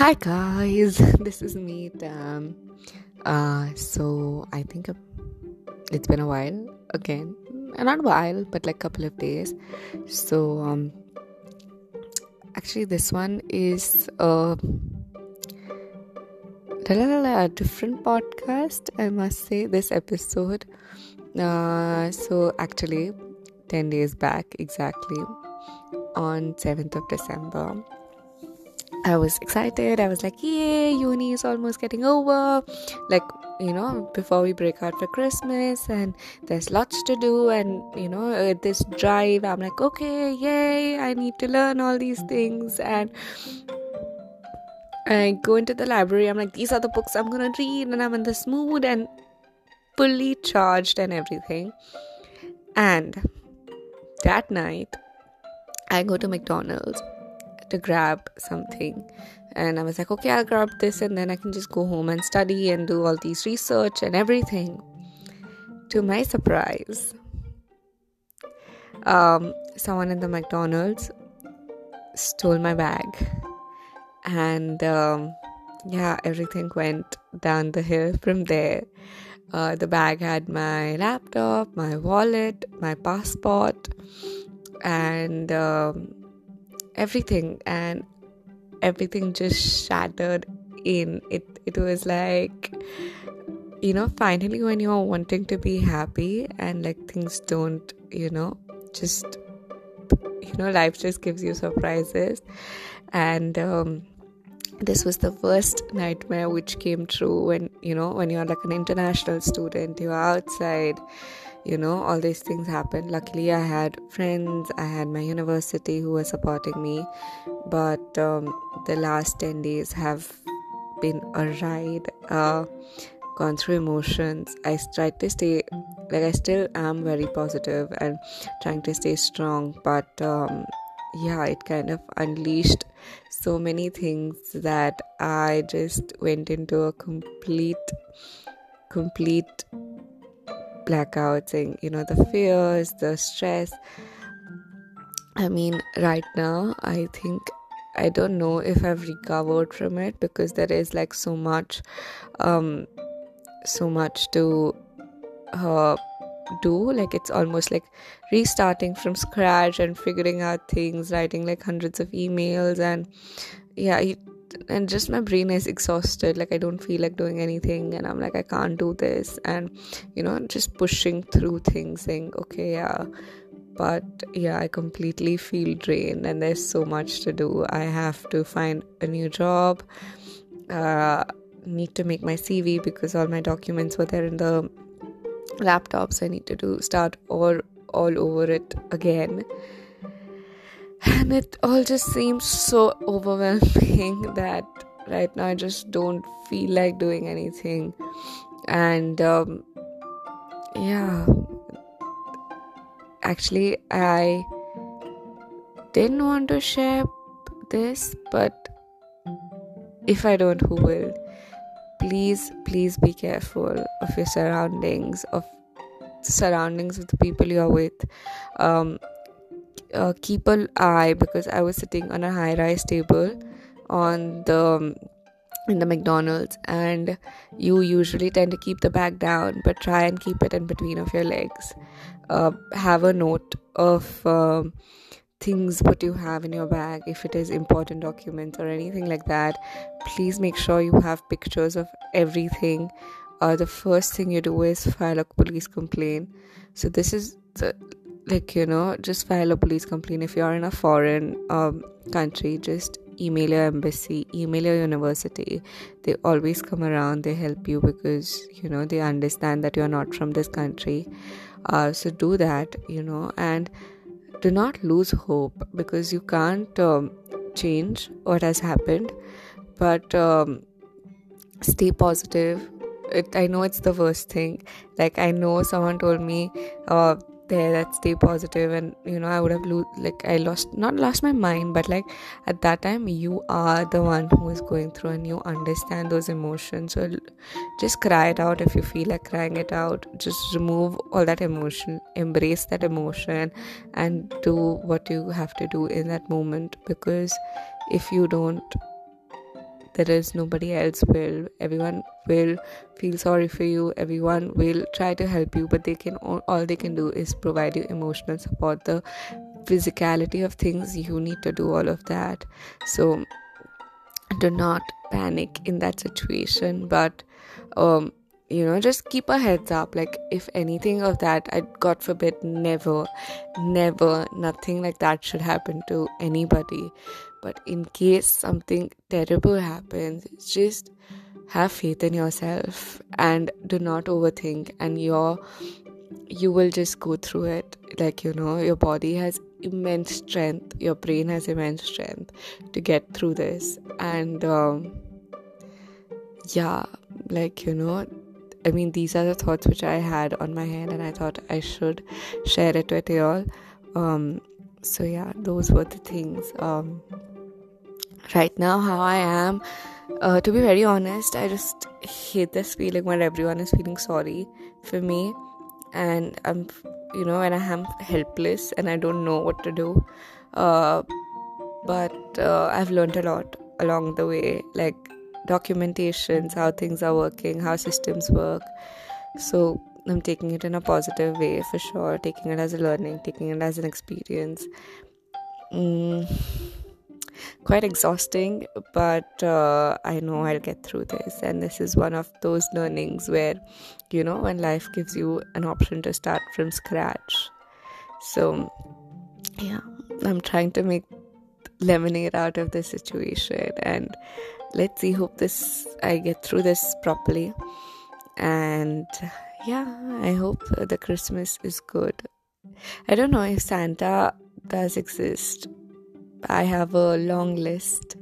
Hi guys, this is me, Tam. Uh, so I think it's been a while again, not a while, but like a couple of days. So um, actually, this one is a, a different podcast. I must say this episode. Uh, so actually, ten days back exactly on seventh of December I was excited. I was like, yay, uni is almost getting over. Like, you know, before we break out for Christmas, and there's lots to do. And, you know, uh, this drive, I'm like, okay, yay, I need to learn all these things. And I go into the library, I'm like, these are the books I'm gonna read, and I'm in this mood and fully charged and everything. And that night, I go to McDonald's to grab something. And i was like okay i'll grab this and then i can just go home and study and do all these research and everything. To my surprise um, someone in the mcdonald's stole my bag. And um, yeah everything went down the hill from there. Uh, the bag had my laptop my wallet my passport and um, everything and everything just shattered in. It it was like you know finally when you're wanting to be happy and like things don't you know just you know life just gives you surprises. And um, this was the first nightmare which came true when you know when you're like an international student you're outside you know all these things happened luckily i had friends i had my university who were supporting me. But um, the last 10 days have been a ride uh, gone through emotions. I tried to stay like i still am very positive and trying to stay strong but um, yeah it kind of unleashed so many things that i just went into a complete complete blackouts and you know the fears the stress. I mean right now i think i don't know if i've recovered from it because there is like so much um so much to uh do. Like it's almost like restarting from scratch and figuring out things writing like hundreds of emails and yeah it, and just my brain is exhausted like i don't feel like doing anything and i'm like i can't do this and you know I'm just pushing through things saying okay yeah. But yeah i completely feel drained and there's so much to do. I have to find a new job uh, need to make my cv because all my documents were there in the laptop so i need to do start all all over it again and it all just seems so overwhelming that right now I just don't feel like doing anything. And um, yeah, actually, I didn't want to share this, but if I don't, who will? Please, please be careful of your surroundings, of surroundings of the people you're with. Um, uh, keep an eye because I was sitting on a high rise table on the um, in the McDonald's and you usually tend to keep the bag down but try and keep it in between of your legs. Uh, have a note of um, things what you have in your bag if it is important documents or anything like that. Please make sure you have pictures of everything. Uh, the first thing you do is file a police complaint. So this is the like you know just file a police complaint if you're in a foreign um, country. Just email your embassy email your university. They always come around they help you because you know they understand that you're not from this country. Uh, so do that you know and do not lose hope because you can't um, change what has happened. But um, stay positive. It, i know it's the worst thing. Like i know someone told me uh, there that stay positive and you know i would have lo- like i lost not lost my mind but like at that time you are the one who is going through and you understand those emotions. So just cry it out if you feel like crying it out. Just remove all that emotion embrace that emotion and do what you have to do in that moment because if you don't there is nobody else will everyone will feel sorry for you everyone will try to help you but they can all, all they can do is provide you emotional support the physicality of things you need to do all of that. So do not panic in that situation but um you know just keep a heads up like if anything of that i god forbid never never nothing like that should happen to anybody but in case something terrible happens just have faith in yourself and do not overthink. And your you will just go through it. Like you know your body has immense strength your brain has immense strength to get through this. And um, yeah like you know I mean, these are the thoughts which I had on my head, and I thought I should share it with you all. Um, so, yeah, those were the things. Um, right now, how I am, uh, to be very honest, I just hate this feeling when everyone is feeling sorry for me, and I'm, you know, and I am helpless and I don't know what to do. Uh, but uh, I've learned a lot along the way, like documentations, how things are working, how systems work. So I'm taking it in a positive way for sure, taking it as a learning, taking it as an experience. Mm, quite exhausting, but uh, I know I'll get through this. And this is one of those learnings where, you know, when life gives you an option to start from scratch. So, yeah, I'm trying to make lemonade out of this situation and let's see hope this i get through this properly and yeah i hope the christmas is good. I don't know if santa does exist. I have a long list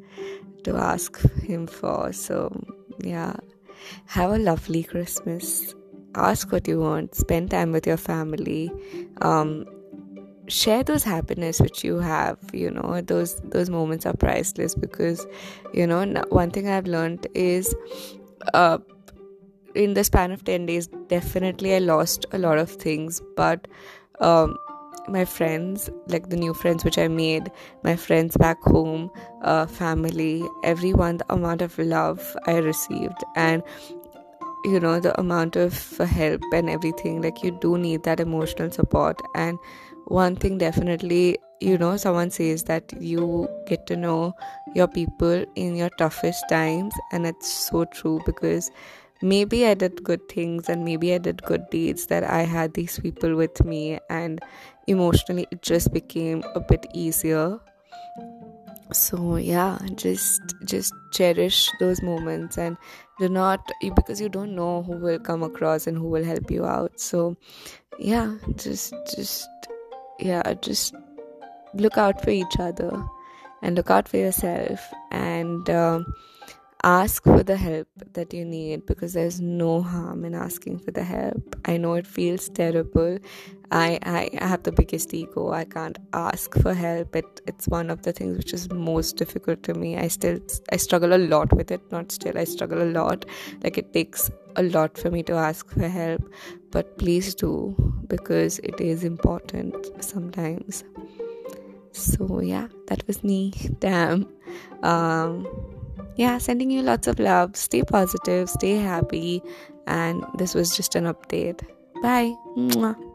to ask him for so yeah. Have a lovely christmas. Ask what you want. Spend time with your family. Um, share those happiness which you have you know. Those those moments are priceless because you know one thing i've learned is uh in the span of 10 days definitely i lost a lot of things but um my friends like the new friends which i made my friends back home uh, family everyone the amount of love i received and you know the amount of help and everything like you do need that emotional support and one thing definitely you know someone says that you get to know your people in your toughest times and it's so true because maybe i did good things and maybe i did good deeds that i had these people with me and emotionally it just became a bit easier. So yeah just just cherish those moments and do not because you don't know who will come across and who will help you out. So yeah just just yeah, just look out for each other and look out for yourself. And um, ask for the help that you need because there's no harm in asking for the help. I know it feels terrible. I, I, have the biggest ego. I can't ask for help. It, it's one of the things which is most difficult to me. I still I struggle a lot with it. Not still, I struggle a lot. Like it takes a lot for me to ask for help. But please do because it is important sometimes. So yeah, that was me. Tam. Um yeah, sending you lots of love. Stay positive, stay happy, and this was just an update. Bye. Mwah.